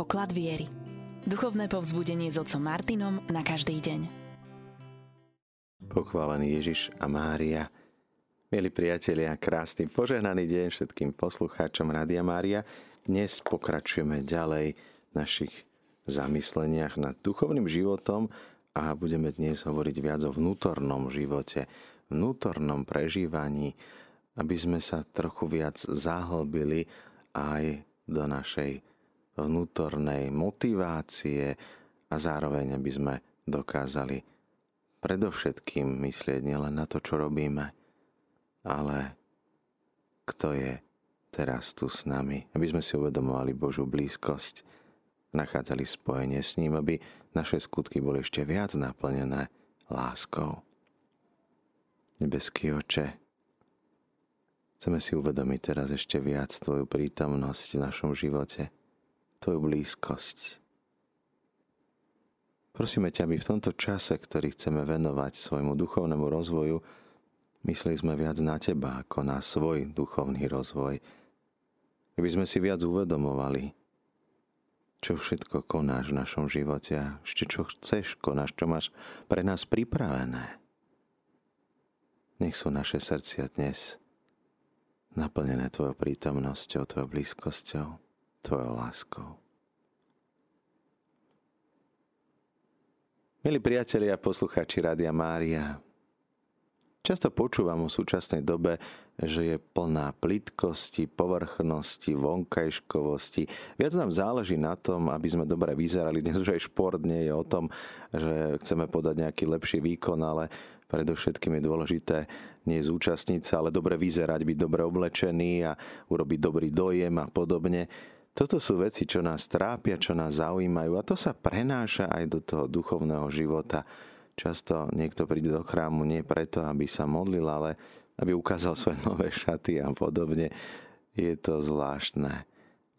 poklad viery. Duchovné povzbudenie s otcom Martinom na každý deň. Pochválený Ježiš a Mária. Milí priatelia, krásny požehnaný deň všetkým poslucháčom Rádia Mária. Dnes pokračujeme ďalej v našich zamysleniach nad duchovným životom a budeme dnes hovoriť viac o vnútornom živote, vnútornom prežívaní, aby sme sa trochu viac zahlbili aj do našej vnútornej motivácie a zároveň aby sme dokázali predovšetkým myslieť nielen na to, čo robíme, ale kto je teraz tu s nami, aby sme si uvedomovali Božú blízkosť, nachádzali spojenie s ním, aby naše skutky boli ešte viac naplnené láskou. Nebeský oče, chceme si uvedomiť teraz ešte viac Tvoju prítomnosť v našom živote, Tvoju blízkosť. Prosíme ťa, aby v tomto čase, ktorý chceme venovať svojmu duchovnému rozvoju, mysleli sme viac na Teba ako na svoj duchovný rozvoj. Aby sme si viac uvedomovali, čo všetko konáš v našom živote a ešte čo chceš konáš, čo máš pre nás pripravené. Nech sú naše srdcia dnes naplnené Tvojou prítomnosťou, Tvojou blízkosťou, Tvojou láskou. Milí priatelia a poslucháči Rádia Mária, často počúvam o súčasnej dobe, že je plná plitkosti, povrchnosti, vonkajškovosti. Viac nám záleží na tom, aby sme dobre vyzerali. Dnes už aj šport nie je o tom, že chceme podať nejaký lepší výkon, ale predovšetkým je dôležité nie zúčastniť sa, ale dobre vyzerať, byť dobre oblečený a urobiť dobrý dojem a podobne. Toto sú veci, čo nás trápia, čo nás zaujímajú a to sa prenáša aj do toho duchovného života. Často niekto príde do chrámu nie preto, aby sa modlil, ale aby ukázal svoje nové šaty a podobne. Je to zvláštne.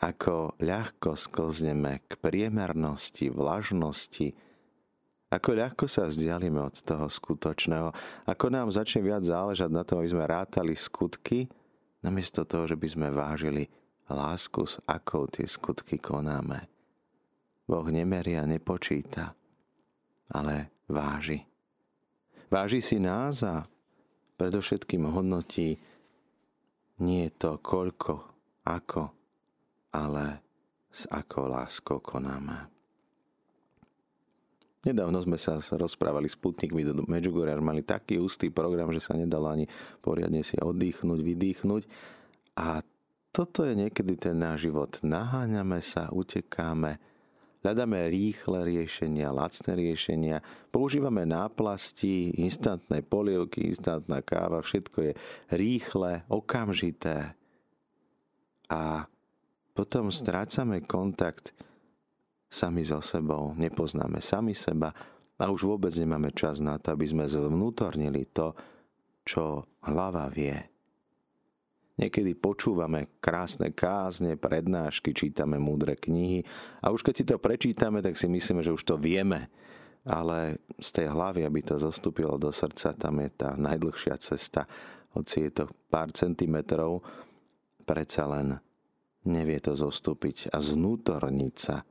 Ako ľahko sklzneme k priemernosti, vlažnosti, ako ľahko sa vzdialíme od toho skutočného, ako nám začne viac záležať na tom, aby sme rátali skutky, namiesto toho, že by sme vážili lásku, s akou tie skutky konáme. Boh nemeria, nepočíta, ale váži. Váži si nás a predovšetkým hodnotí nie to koľko, ako, ale s akou láskou konáme. Nedávno sme sa rozprávali s putníkmi do Medjugorje, mali taký ústý program, že sa nedalo ani poriadne si oddychnúť, vydýchnuť. A toto je niekedy ten náš život. Naháňame sa, utekáme, hľadáme rýchle riešenia, lacné riešenia, používame náplasti, instantné polievky, instantná káva, všetko je rýchle, okamžité. A potom strácame kontakt sami so sebou, nepoznáme sami seba a už vôbec nemáme čas na to, aby sme zvnútornili to, čo hlava vie. Niekedy počúvame krásne kázne, prednášky, čítame múdre knihy a už keď si to prečítame, tak si myslíme, že už to vieme. Ale z tej hlavy, aby to zostúpilo do srdca, tam je tá najdlhšia cesta. Hoci je to pár centimetrov, predsa len nevie to zostúpiť a znútorniť sa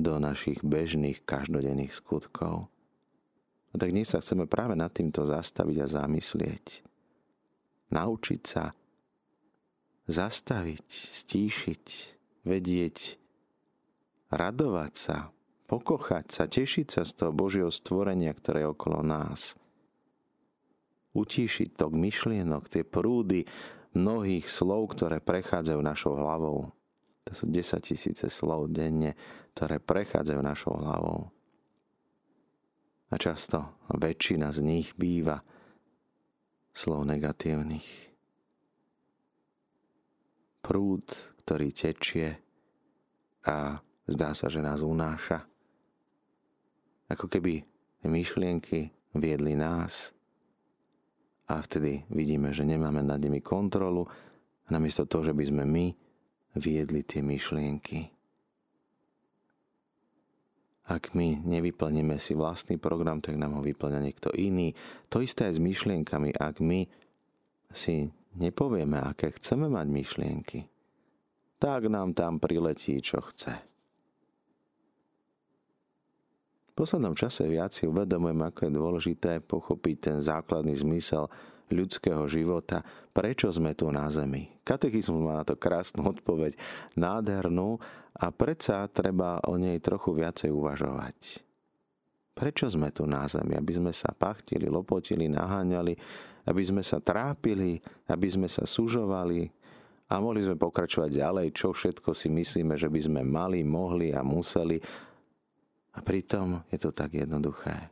do našich bežných každodenných skutkov. A tak dnes sa chceme práve nad týmto zastaviť a zamyslieť. Naučiť sa zastaviť, stíšiť, vedieť, radovať sa, pokochať sa, tešiť sa z toho Božieho stvorenia, ktoré je okolo nás. Utíšiť to k myšlienok, tie prúdy mnohých slov, ktoré prechádzajú našou hlavou. To sú 10 tisíce slov denne, ktoré prechádzajú našou hlavou. A často väčšina z nich býva slov negatívnych prúd, ktorý tečie a zdá sa, že nás unáša. Ako keby myšlienky viedli nás a vtedy vidíme, že nemáme nad nimi kontrolu namiesto toho, že by sme my viedli tie myšlienky. Ak my nevyplníme si vlastný program, tak nám ho vyplňa niekto iný. To isté aj s myšlienkami. Ak my si nepovieme, aké chceme mať myšlienky, tak nám tam priletí, čo chce. poslednom čase viac si uvedomujem, ako je dôležité pochopiť ten základný zmysel ľudského života, prečo sme tu na Zemi. Katechizmus má na to krásnu odpoveď, nádhernú a predsa treba o nej trochu viacej uvažovať. Prečo sme tu na Zemi? Aby sme sa pachtili, lopotili, naháňali, aby sme sa trápili, aby sme sa sužovali a mohli sme pokračovať ďalej, čo všetko si myslíme, že by sme mali, mohli a museli. A pritom je to tak jednoduché.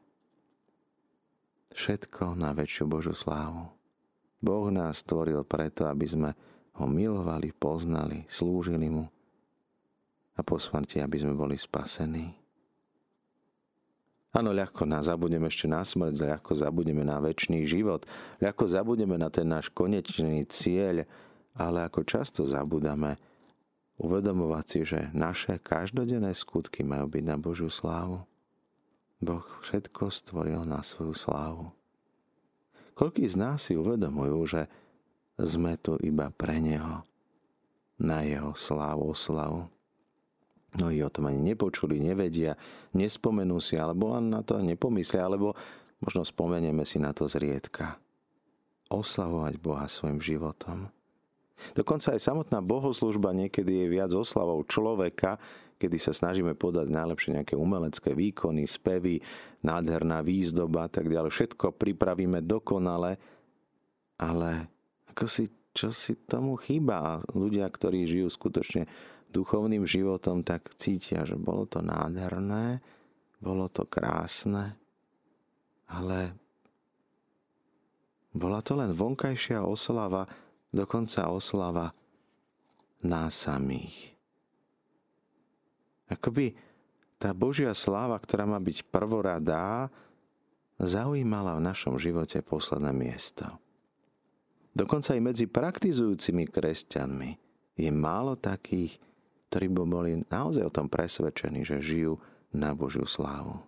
Všetko na väčšiu Božú slávu. Boh nás stvoril preto, aby sme ho milovali, poznali, slúžili mu a po smrti, aby sme boli spasení. Áno, ľahko nás zabudneme ešte na smrť, ľahko zabudeme na väčší život, ľahko zabudeme na ten náš konečný cieľ, ale ako často zabudame uvedomovať si, že naše každodenné skutky majú byť na Božiu slávu. Boh všetko stvoril na svoju slávu. Koľký z nás si uvedomujú, že sme tu iba pre Neho, na Jeho slávu, slavu. Mnohí o tom ani nepočuli, nevedia, nespomenú si, alebo na to nepomyslia, alebo možno spomenieme si na to zriedka. Oslavovať Boha svojim životom. Dokonca aj samotná bohoslužba niekedy je viac oslavou človeka, kedy sa snažíme podať najlepšie nejaké umelecké výkony, spevy, nádherná výzdoba a tak ďalej. Všetko pripravíme dokonale, ale ako si, čo si tomu chýba? Ľudia, ktorí žijú skutočne duchovným životom, tak cítia, že bolo to nádherné, bolo to krásne, ale bola to len vonkajšia oslava, dokonca oslava nás samých. Akoby tá Božia sláva, ktorá má byť prvoradá, zaujímala v našom živote posledné miesto. Dokonca aj medzi praktizujúcimi kresťanmi je málo takých, ktorí by boli naozaj o tom presvedčení, že žijú na Božiu slávu.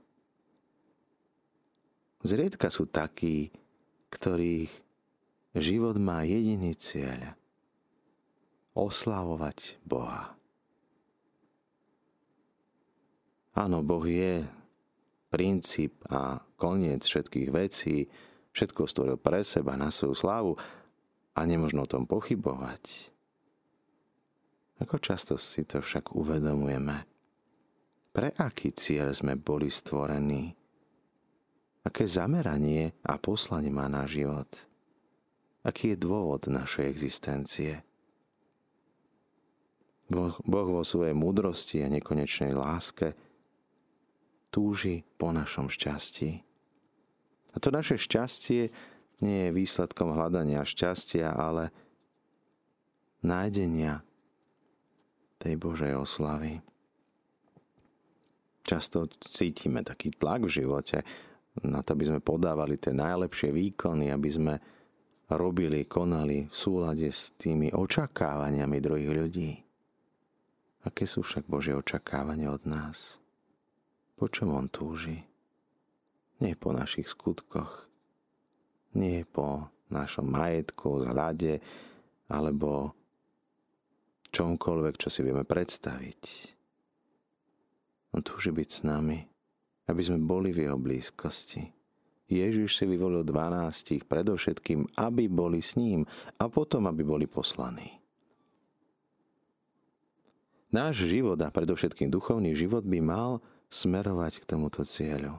Zriedka sú takí, ktorých život má jediný cieľ oslavovať Boha. Áno, Boh je princíp a koniec všetkých vecí, všetko stvoril pre seba na svoju slávu a nemožno o tom pochybovať. Ako často si to však uvedomujeme? Pre aký cieľ sme boli stvorení? Aké zameranie a poslanie má náš život? Aký je dôvod našej existencie? Boh, boh vo svojej múdrosti a nekonečnej láske túži po našom šťastí. A to naše šťastie nie je výsledkom hľadania šťastia, ale nájdenia tej Božej oslavy. Často cítime taký tlak v živote na to, aby sme podávali tie najlepšie výkony, aby sme robili, konali v súlade s tými očakávaniami druhých ľudí. Aké sú však Božie očakávania od nás? Po čom On túži? Nie po našich skutkoch, nie po našom majetku, zhľade, alebo čomkoľvek, čo si vieme predstaviť. On túži byť s nami, aby sme boli v jeho blízkosti. Ježiš si vyvolil dvanástich predovšetkým, aby boli s ním a potom, aby boli poslaní. Náš život a predovšetkým duchovný život by mal smerovať k tomuto cieľu.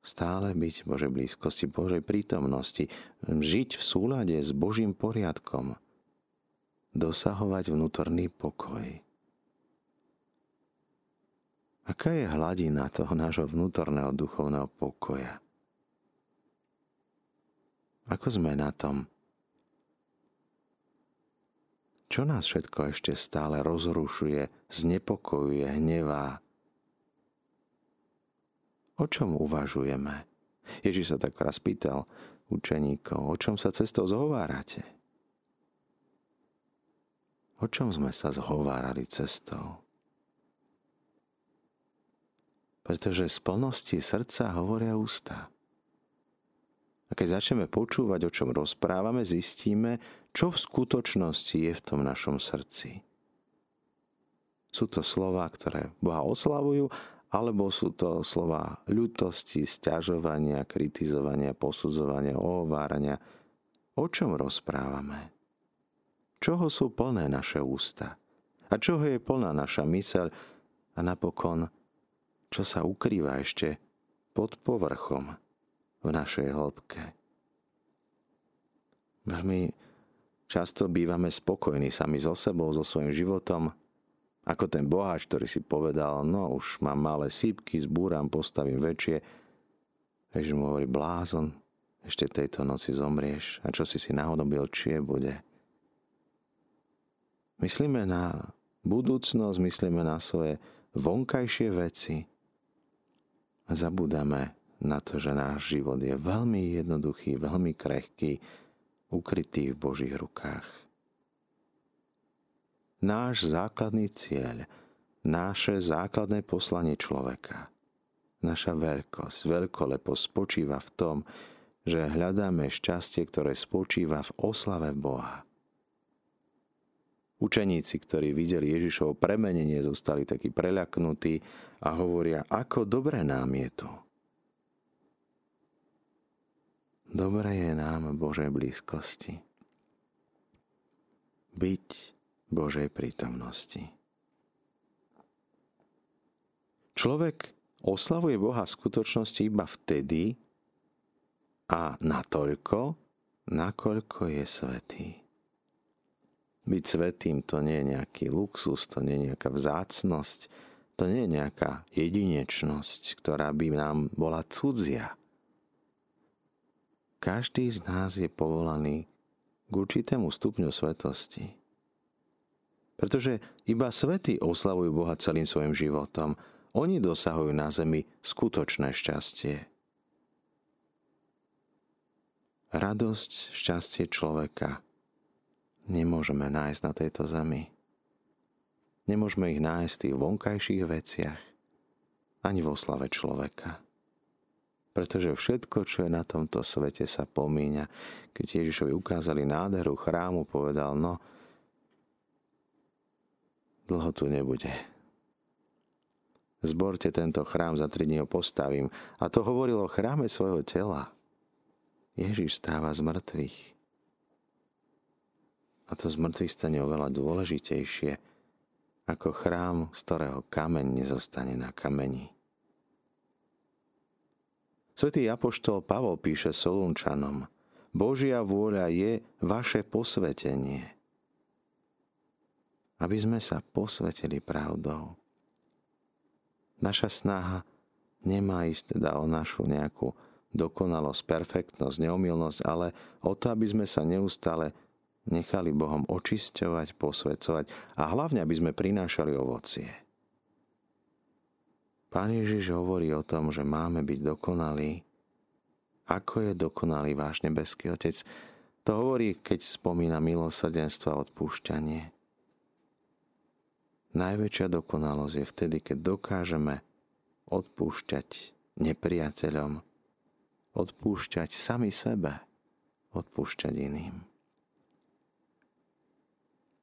Stále byť v Božej blízkosti, Božej prítomnosti, žiť v súlade s Božím poriadkom – dosahovať vnútorný pokoj. Aká je hladina toho nášho vnútorného duchovného pokoja? Ako sme na tom? Čo nás všetko ešte stále rozrušuje, znepokojuje, hnevá? O čom uvažujeme? Ježiš sa tak raz pýtal učeníkov, o čom sa cestou zhovárate? O čom sme sa zhovárali cestou? Pretože z plnosti srdca hovoria ústa. A keď začneme počúvať, o čom rozprávame, zistíme, čo v skutočnosti je v tom našom srdci. Sú to slova, ktoré Boha oslavujú, alebo sú to slova ľutosti, stiažovania, kritizovania, posudzovania, ohovárania. O čom rozprávame? Čoho sú plné naše ústa? A čoho je plná naša myseľ? A napokon, čo sa ukrýva ešte pod povrchom v našej hĺbke? Veľmi často bývame spokojní sami so sebou, so svojím životom, ako ten boháč, ktorý si povedal, no už mám malé sípky, zbúram, postavím väčšie. Ježiš mu hovorí, blázon, ešte tejto noci zomrieš. A čo si si nahodobil, či je bude. Myslíme na budúcnosť, myslíme na svoje vonkajšie veci a zabúdame na to, že náš život je veľmi jednoduchý, veľmi krehký, ukrytý v Božích rukách náš základný cieľ, naše základné poslanie človeka, naša veľkosť, veľkoleposť spočíva v tom, že hľadáme šťastie, ktoré spočíva v oslave Boha. Učeníci, ktorí videli Ježišovo premenenie, zostali takí preľaknutí a hovoria, ako dobre nám je tu. Dobre je nám Božej blízkosti. Byť Božej prítomnosti. Človek oslavuje Boha v skutočnosti iba vtedy a natoľko, nakoľko je svetý. Byť svetým to nie je nejaký luxus, to nie je nejaká vzácnosť, to nie je nejaká jedinečnosť, ktorá by nám bola cudzia. Každý z nás je povolaný k určitému stupňu svetosti. Pretože iba svätí oslavujú Boha celým svojim životom. Oni dosahujú na zemi skutočné šťastie. Radosť, šťastie človeka nemôžeme nájsť na tejto zemi. Nemôžeme ich nájsť v tých vonkajších veciach, ani vo slave človeka. Pretože všetko, čo je na tomto svete, sa pomíňa. Keď Ježišovi ukázali nádheru chrámu, povedal, no, dlho tu nebude. Zborte tento chrám, za tri dní ho postavím. A to hovorilo o chráme svojho tela. Ježiš stáva z mŕtvych. A to z mŕtvych stane oveľa dôležitejšie ako chrám, z ktorého kameň nezostane na kameni. Svetý apoštol Pavol píše Solunčanom, Božia vôľa je vaše posvetenie – aby sme sa posvetili pravdou. Naša snaha nemá ísť teda o našu nejakú dokonalosť, perfektnosť, neomilnosť, ale o to, aby sme sa neustále nechali Bohom očisťovať, posvedcovať a hlavne, aby sme prinášali ovocie. Pán Ježiš hovorí o tom, že máme byť dokonalí. Ako je dokonalý váš nebeský Otec? To hovorí, keď spomína milosrdenstvo a odpúšťanie. Najväčšia dokonalosť je vtedy, keď dokážeme odpúšťať nepriateľom, odpúšťať sami sebe, odpúšťať iným.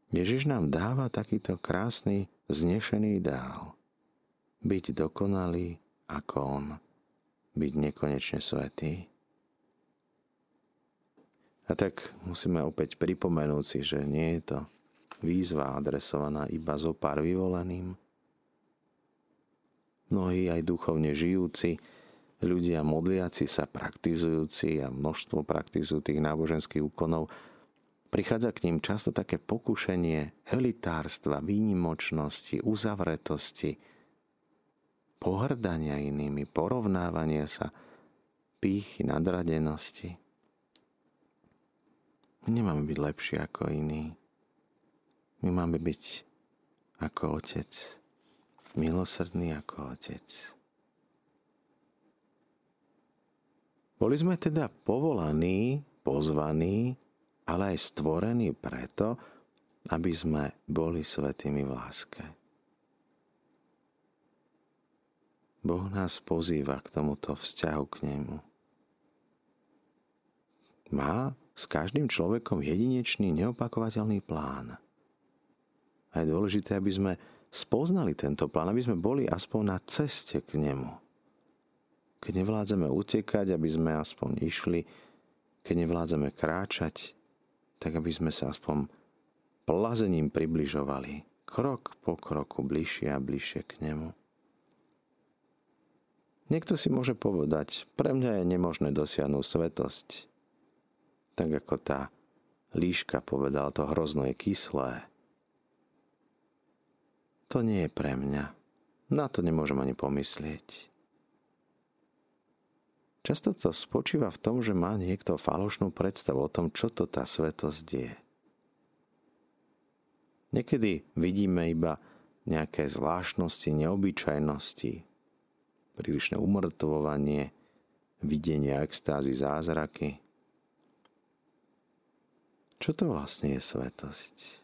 Ježiš nám dáva takýto krásny, znešený ideál. Byť dokonalý ako On, byť nekonečne svetý. A tak musíme opäť pripomenúť si, že nie je to výzva adresovaná iba zo pár vyvoleným. Mnohí aj duchovne žijúci, ľudia modliaci sa, praktizujúci a množstvo praktizujúcich náboženských úkonov, prichádza k ním často také pokušenie elitárstva, výnimočnosti, uzavretosti, pohrdania inými, porovnávania sa, pýchy, nadradenosti. My nemáme byť lepší ako iní. My máme byť ako otec, milosrdný ako otec. Boli sme teda povolaní, pozvaní, ale aj stvorení preto, aby sme boli svetými v láske. Boh nás pozýva k tomuto vzťahu k nemu. Má s každým človekom jedinečný, neopakovateľný plán – a je dôležité, aby sme spoznali tento plán, aby sme boli aspoň na ceste k nemu. Keď nevládzeme utekať, aby sme aspoň išli, keď nevládzeme kráčať, tak aby sme sa aspoň plazením približovali, krok po kroku bližšie a bližšie k nemu. Niekto si môže povedať, pre mňa je nemožné dosiahnuť svetosť. Tak ako tá líška povedal, to hrozno je kyslé. To nie je pre mňa. Na to nemôžem ani pomyslieť. Často to spočíva v tom, že má niekto falošnú predstavu o tom, čo to tá svetosť je. Niekedy vidíme iba nejaké zvláštnosti, neobyčajnosti, prílišné umrtvovanie, videnie extázy, zázraky. Čo to vlastne je svetosť?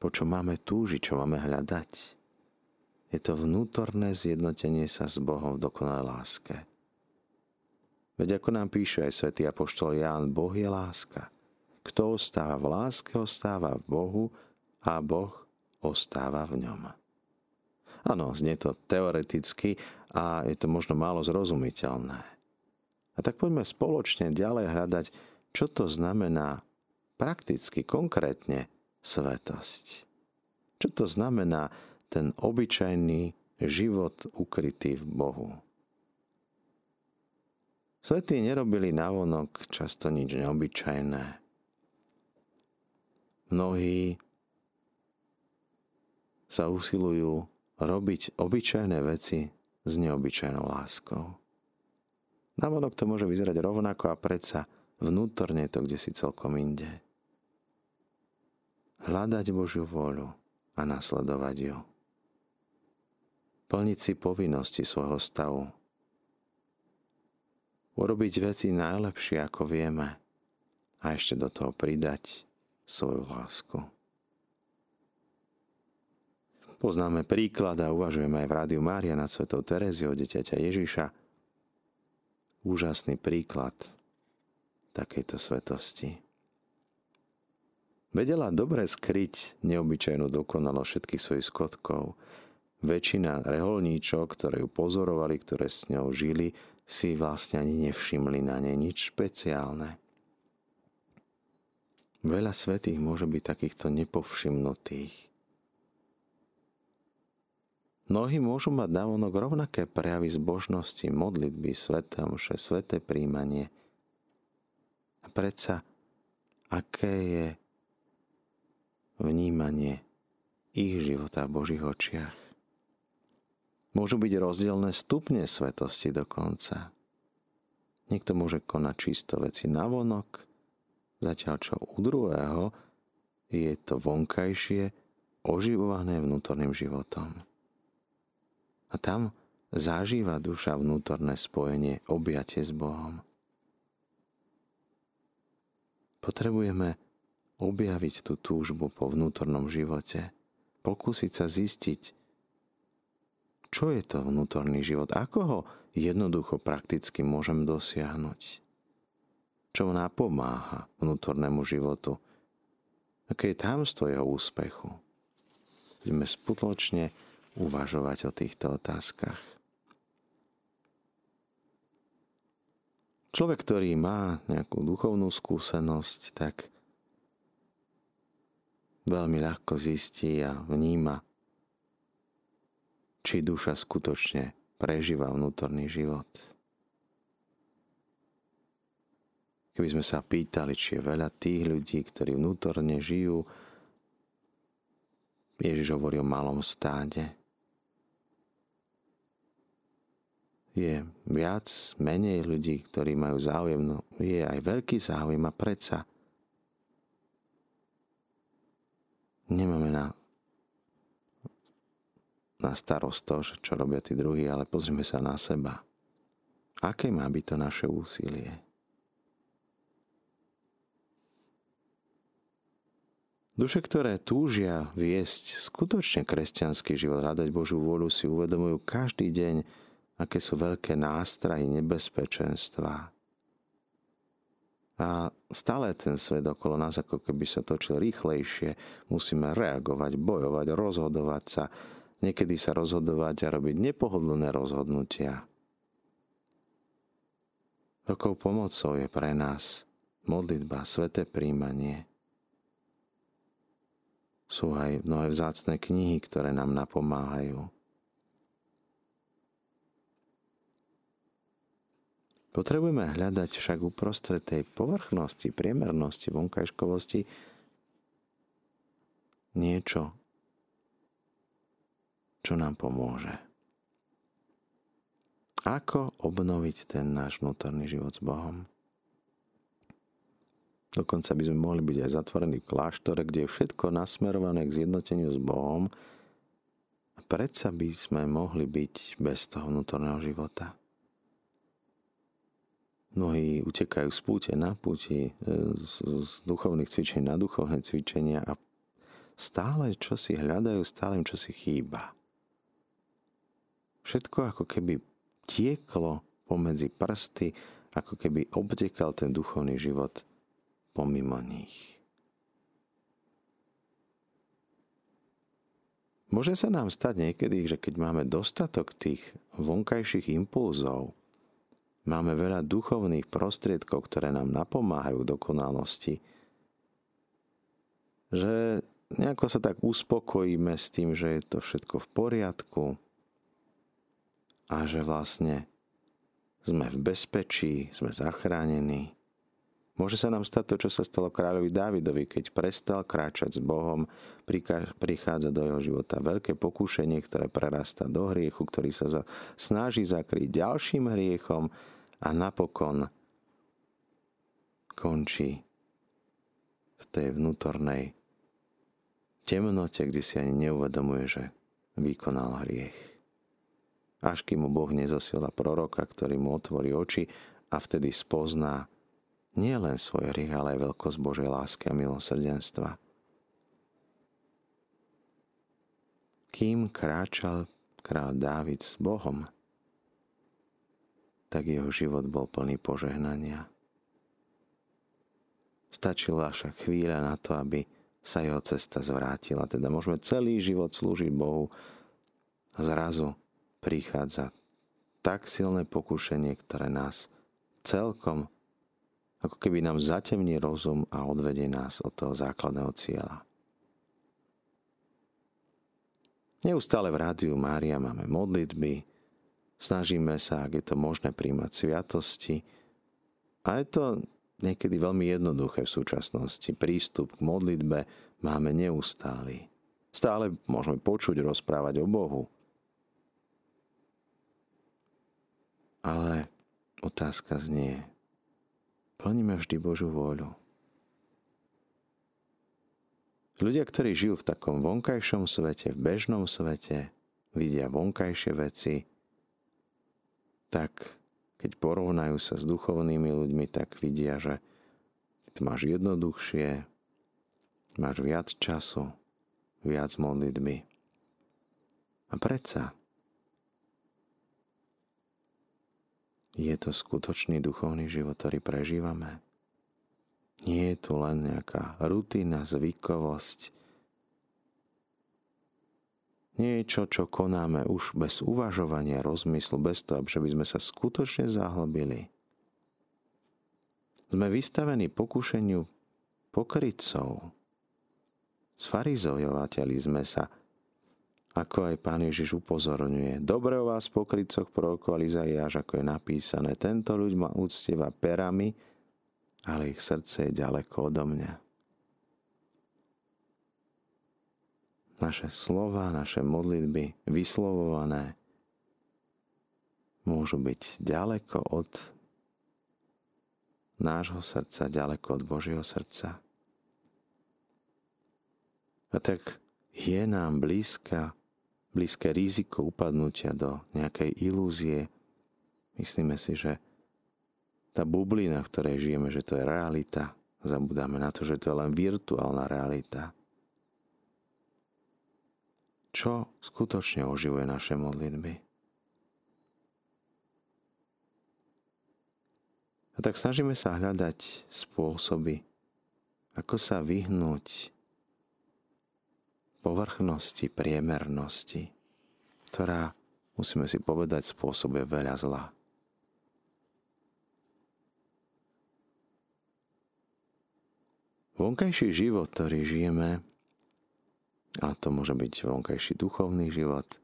Po čo máme túžiť, čo máme hľadať? Je to vnútorné zjednotenie sa s Bohom v dokonalej láske. Veď ako nám píše aj svätý apoštol Ján, Boh je láska. Kto ostáva v láske, ostáva v Bohu a Boh ostáva v ňom. Áno, znie to teoreticky a je to možno málo zrozumiteľné. A tak poďme spoločne ďalej hľadať, čo to znamená prakticky, konkrétne svetosť. Čo to znamená ten obyčajný život ukrytý v Bohu. Svetí nerobili navonok často nič neobyčajné. Mnohí sa usilujú robiť obyčajné veci s neobyčajnou láskou. Navonok to môže vyzerať rovnako a predsa vnútorne to kde si celkom inde. Hľadať Božiu vôľu a nasledovať ju. Plniť si povinnosti svojho stavu. Urobiť veci najlepšie, ako vieme a ešte do toho pridať svoju lásku. Poznáme príklad a uvažujeme aj v Rádiu Mária nad Svetou Tereziou, dieťaťa Ježiša. Úžasný príklad takejto svetosti. Vedela dobre skryť neobyčajnú dokonalosť všetkých svojich skotkov. Väčšina reholníčok, ktoré ju pozorovali, ktoré s ňou žili, si vlastne ani nevšimli na nej nič špeciálne. Veľa svetých môže byť takýchto nepovšimnutých. Mnohí môžu mať návonok rovnaké prejavy zbožnosti, modlitby, sveté omše, sveté príjmanie. A predsa, aké je vnímanie ich života v Božích očiach. Môžu byť rozdielne stupne svetosti dokonca. Niekto môže konať čisto veci navonok, zatiaľ čo u druhého je to vonkajšie oživované vnútorným životom. A tam zažíva duša vnútorné spojenie, objatie s Bohom. Potrebujeme objaviť tú túžbu po vnútornom živote, pokúsiť sa zistiť, čo je to vnútorný život, ako ho jednoducho prakticky môžem dosiahnuť, čo napomáha vnútornému životu, aké je tamstvo jeho úspechu. Budeme spoločne uvažovať o týchto otázkach. Človek, ktorý má nejakú duchovnú skúsenosť, tak veľmi ľahko zistí a vníma, či duša skutočne prežíva vnútorný život. Keby sme sa pýtali, či je veľa tých ľudí, ktorí vnútorne žijú, Ježiš hovorí o malom stáde. je viac, menej ľudí, ktorí majú záujem, no je aj veľký záujem a predsa nemáme na, na starost to, čo robia tí druhí, ale pozrime sa na seba. Aké má byť to naše úsilie? Duše, ktoré túžia viesť skutočne kresťanský život, hľadať Božiu vôľu, si uvedomujú každý deň, aké sú veľké nástrahy nebezpečenstva. A stále ten svet okolo nás ako keby sa točil rýchlejšie. Musíme reagovať, bojovať, rozhodovať sa. Niekedy sa rozhodovať a robiť nepohodlné rozhodnutia. Takou pomocou je pre nás modlitba, sveté príjmanie. Sú aj mnohé vzácne knihy, ktoré nám napomáhajú. Potrebujeme hľadať však uprostred tej povrchnosti, priemernosti, vonkajškovosti niečo, čo nám pomôže. Ako obnoviť ten náš vnútorný život s Bohom? Dokonca by sme mohli byť aj zatvorení v kláštore, kde je všetko nasmerované k zjednoteniu s Bohom a predsa by sme mohli byť bez toho vnútorného života. Mnohí utekajú z púte na púti, e, z, z duchovných cvičení na duchovné cvičenia a stále čo si hľadajú, stále čo si chýba. Všetko ako keby tieklo pomedzi prsty, ako keby obtekal ten duchovný život pomimo nich. Môže sa nám stať niekedy, že keď máme dostatok tých vonkajších impulzov, Máme veľa duchovných prostriedkov, ktoré nám napomáhajú v dokonalosti. Že nejako sa tak uspokojíme s tým, že je to všetko v poriadku a že vlastne sme v bezpečí, sme zachránení. Môže sa nám stať to, čo sa stalo kráľovi Dávidovi, keď prestal kráčať s Bohom, prichádza do jeho života veľké pokúšenie, ktoré prerastá do hriechu, ktorý sa snaží zakryť ďalším hriechom a napokon končí v tej vnútornej temnote, kde si ani neuvedomuje, že vykonal hriech. Až kým mu Boh nezosiela proroka, ktorý mu otvorí oči a vtedy spozná nie len svoj hriech, ale aj veľkosť Božej lásky a milosrdenstva. Kým kráčal král Dávid s Bohom, tak jeho život bol plný požehnania. Stačila však chvíľa na to, aby sa jeho cesta zvrátila. Teda môžeme celý život slúžiť Bohu a zrazu prichádza tak silné pokušenie, ktoré nás celkom ako keby nám zatemní rozum a odvedie nás od toho základného cieľa. Neustále v rádiu Mária máme modlitby, snažíme sa, ak je to možné, príjmať sviatosti. A je to niekedy veľmi jednoduché v súčasnosti. Prístup k modlitbe máme neustály. Stále môžeme počuť, rozprávať o Bohu. Ale otázka znie, plníme vždy Božú vôľu. Ľudia, ktorí žijú v takom vonkajšom svete, v bežnom svete, vidia vonkajšie veci, tak keď porovnajú sa s duchovnými ľuďmi, tak vidia, že ty máš jednoduchšie, máš viac času, viac modlitby. A predsa je to skutočný duchovný život, ktorý prežívame. Nie je tu len nejaká rutina, zvykovosť, niečo, čo konáme už bez uvažovania, rozmyslu, bez toho, že sme sa skutočne zahlbili. Sme vystavení pokušeniu pokrytcov. Sfarizojovateľi sme sa, ako aj pán Ježiš upozorňuje. Dobre o vás pokrycoch prorokovali Izaiáš, ako je napísané. Tento ľuď ma úctieva perami, ale ich srdce je ďaleko odo mňa. naše slova, naše modlitby vyslovované môžu byť ďaleko od nášho srdca, ďaleko od Božieho srdca. A tak je nám blízka, blízke riziko upadnutia do nejakej ilúzie. Myslíme si, že tá bublina, v ktorej žijeme, že to je realita. Zabudáme na to, že to je len virtuálna realita čo skutočne oživuje naše modlitby. A tak snažíme sa hľadať spôsoby, ako sa vyhnúť povrchnosti, priemernosti, ktorá, musíme si povedať, spôsobuje veľa zla. Vonkajší život, ktorý žijeme, a to môže byť vonkajší duchovný život,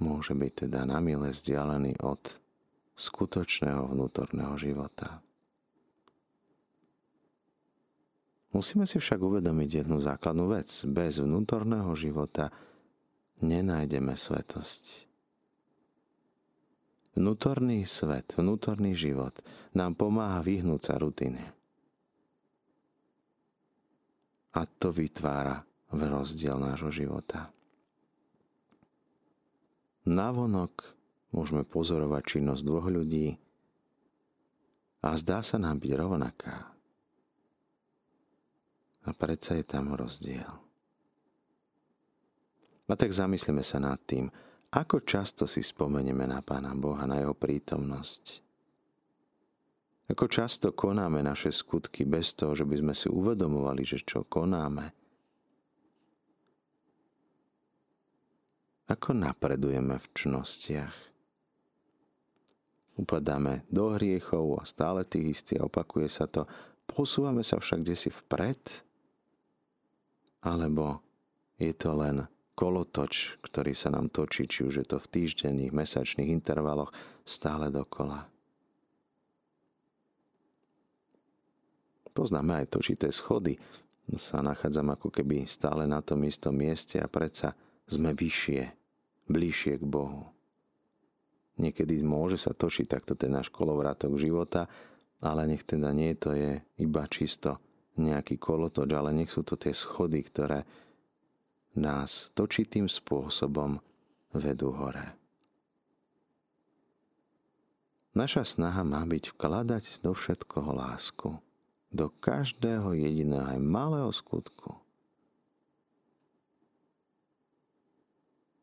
môže byť teda namile vzdialený od skutočného vnútorného života. Musíme si však uvedomiť jednu základnú vec. Bez vnútorného života nenájdeme svetosť. Vnútorný svet, vnútorný život nám pomáha vyhnúť sa rutine a to vytvára rozdiel nášho života. Navonok môžeme pozorovať činnosť dvoch ľudí a zdá sa nám byť rovnaká. A predsa je tam rozdiel. A tak zamyslíme sa nad tým, ako často si spomenieme na Pána Boha, na Jeho prítomnosť. Ako často konáme naše skutky bez toho, že by sme si uvedomovali, že čo konáme. Ako napredujeme v čnostiach. Upadáme do hriechov a stále tých istých opakuje sa to. Posúvame sa však kde si vpred? Alebo je to len kolotoč, ktorý sa nám točí, či už je to v týždenných, mesačných intervaloch, stále dokola. Poznáme aj točité schody. Sa nachádzam ako keby stále na tom istom mieste a predsa sme vyššie, bližšie k Bohu. Niekedy môže sa točiť takto ten náš kolovrátok života, ale nech teda nie to je iba čisto nejaký kolotoč, ale nech sú to tie schody, ktoré nás točitým spôsobom vedú hore. Naša snaha má byť vkladať do všetkoho lásku do každého jediného aj malého skutku.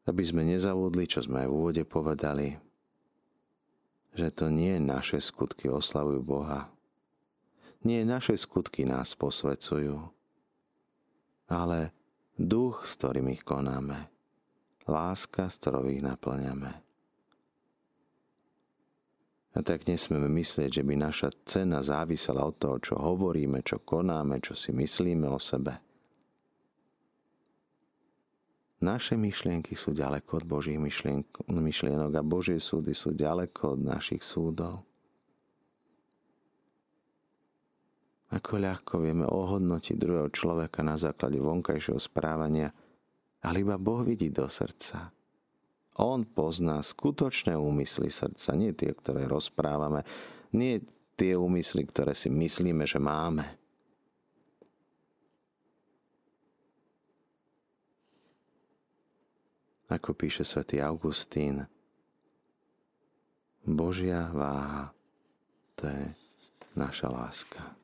Aby sme nezavudli, čo sme aj v úvode povedali, že to nie naše skutky oslavujú Boha. Nie naše skutky nás posvecujú, ale duch, s ktorým ich konáme. Láska, s ktorou ich naplňame. A tak nesmieme myslieť, že by naša cena závisela od toho, čo hovoríme, čo konáme, čo si myslíme o sebe. Naše myšlienky sú ďaleko od Božích myšlienok a Božie súdy sú ďaleko od našich súdov. Ako ľahko vieme ohodnotiť druhého človeka na základe vonkajšieho správania, ale iba Boh vidí do srdca. On pozná skutočné úmysly srdca, nie tie, ktoré rozprávame, nie tie úmysly, ktoré si myslíme, že máme. Ako píše svätý Augustín, Božia váha, to je naša láska.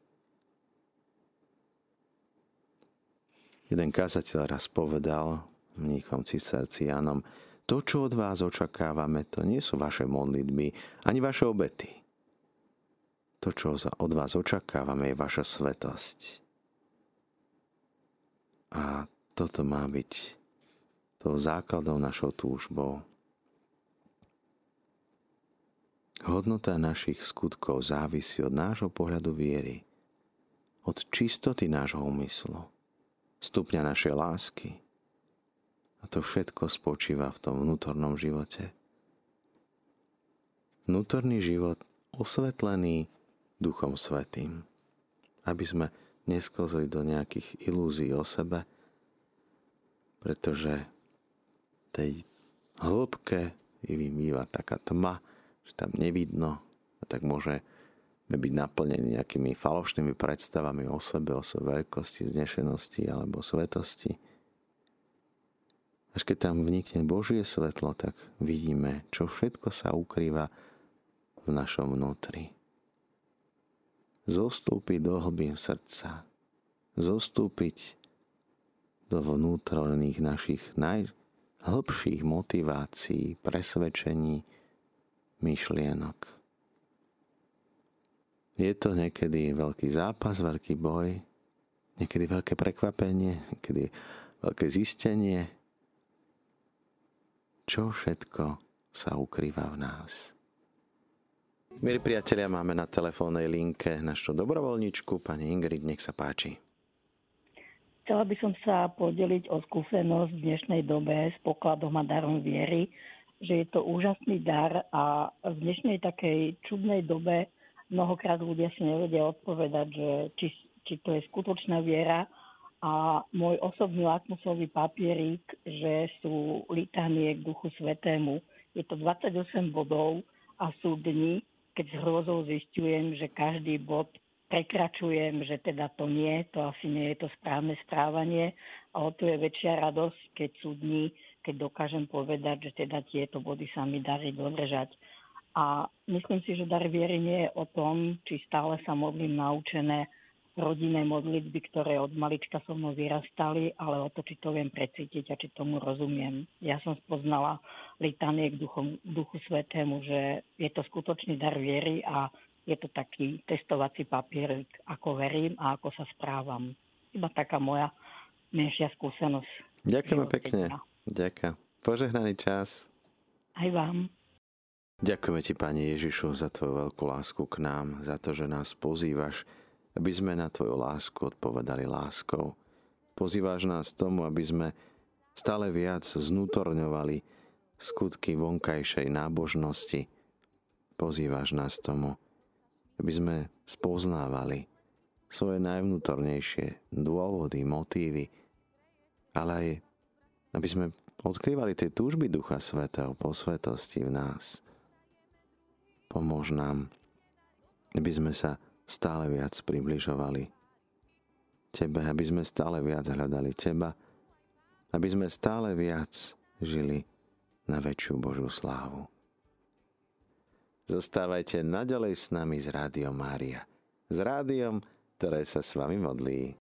Jeden kazateľ raz povedal mníchom cistercianom, to, čo od vás očakávame, to nie sú vaše modlitby, ani vaše obety. To, čo od vás očakávame, je vaša svetosť. A toto má byť tou základou našou túžbou. Hodnota našich skutkov závisí od nášho pohľadu viery, od čistoty nášho úmyslu, stupňa našej lásky, a to všetko spočíva v tom vnútornom živote. Vnútorný život osvetlený Duchom Svetým. Aby sme neskozli do nejakých ilúzií o sebe, pretože tej hĺbke vymýva taká tma, že tam nevidno a tak môže byť naplnený nejakými falošnými predstavami o sebe, o svojej veľkosti, znešenosti alebo svetosti. Až keď tam vnikne Božie svetlo, tak vidíme, čo všetko sa ukrýva v našom vnútri. Zostúpiť do hlbín srdca, zostúpiť do vnútorných našich najhlbších motivácií, presvedčení, myšlienok. Je to niekedy veľký zápas, veľký boj, niekedy veľké prekvapenie, niekedy veľké zistenie, čo všetko sa ukrýva v nás. Milí priatelia, máme na telefónnej linke našu dobrovoľničku, pani Ingrid, nech sa páči. Chcela by som sa podeliť o skúsenosť v dnešnej dobe s pokladom a darom viery, že je to úžasný dar a v dnešnej takej čudnej dobe mnohokrát ľudia si nevedia odpovedať, že či, či to je skutočná viera a môj osobný lakmusový papierik, že sú litánie k Duchu Svetému. Je to 28 bodov a sú dni, keď s hrôzou zistujem, že každý bod prekračujem, že teda to nie, to asi nie je to správne správanie a o to je väčšia radosť, keď sú dni, keď dokážem povedať, že teda tieto body sa mi darí dodržať. A myslím si, že dar viery nie je o tom, či stále sa modlím naučené rodinné modlitby, ktoré od malička so mnou vyrastali, ale o to, či to viem precítiť a či tomu rozumiem. Ja som spoznala litanie k duchu, duchu svetému, že je to skutočný dar viery a je to taký testovací papier, ako verím a ako sa správam. Iba taká moja menšia skúsenosť. Ďakujeme pekne. Ďakujem. Požehnaný čas. Aj vám. Ďakujeme ti, Pani Ježišu, za tvoju veľkú lásku k nám, za to, že nás pozývaš aby sme na Tvoju lásku odpovedali láskou. Pozývaš nás tomu, aby sme stále viac znútorňovali skutky vonkajšej nábožnosti. Pozývaš nás tomu, aby sme spoznávali svoje najvnútornejšie dôvody, motívy, ale aj aby sme odkrývali tie túžby Ducha Svetého po svetosti v nás. Pomôž nám, aby sme sa stále viac približovali Tebe, aby sme stále viac hľadali Teba, aby sme stále viac žili na väčšiu Božú slávu. Zostávajte naďalej s nami z Rádiom Mária. S rádiom, ktoré sa s vami modlí.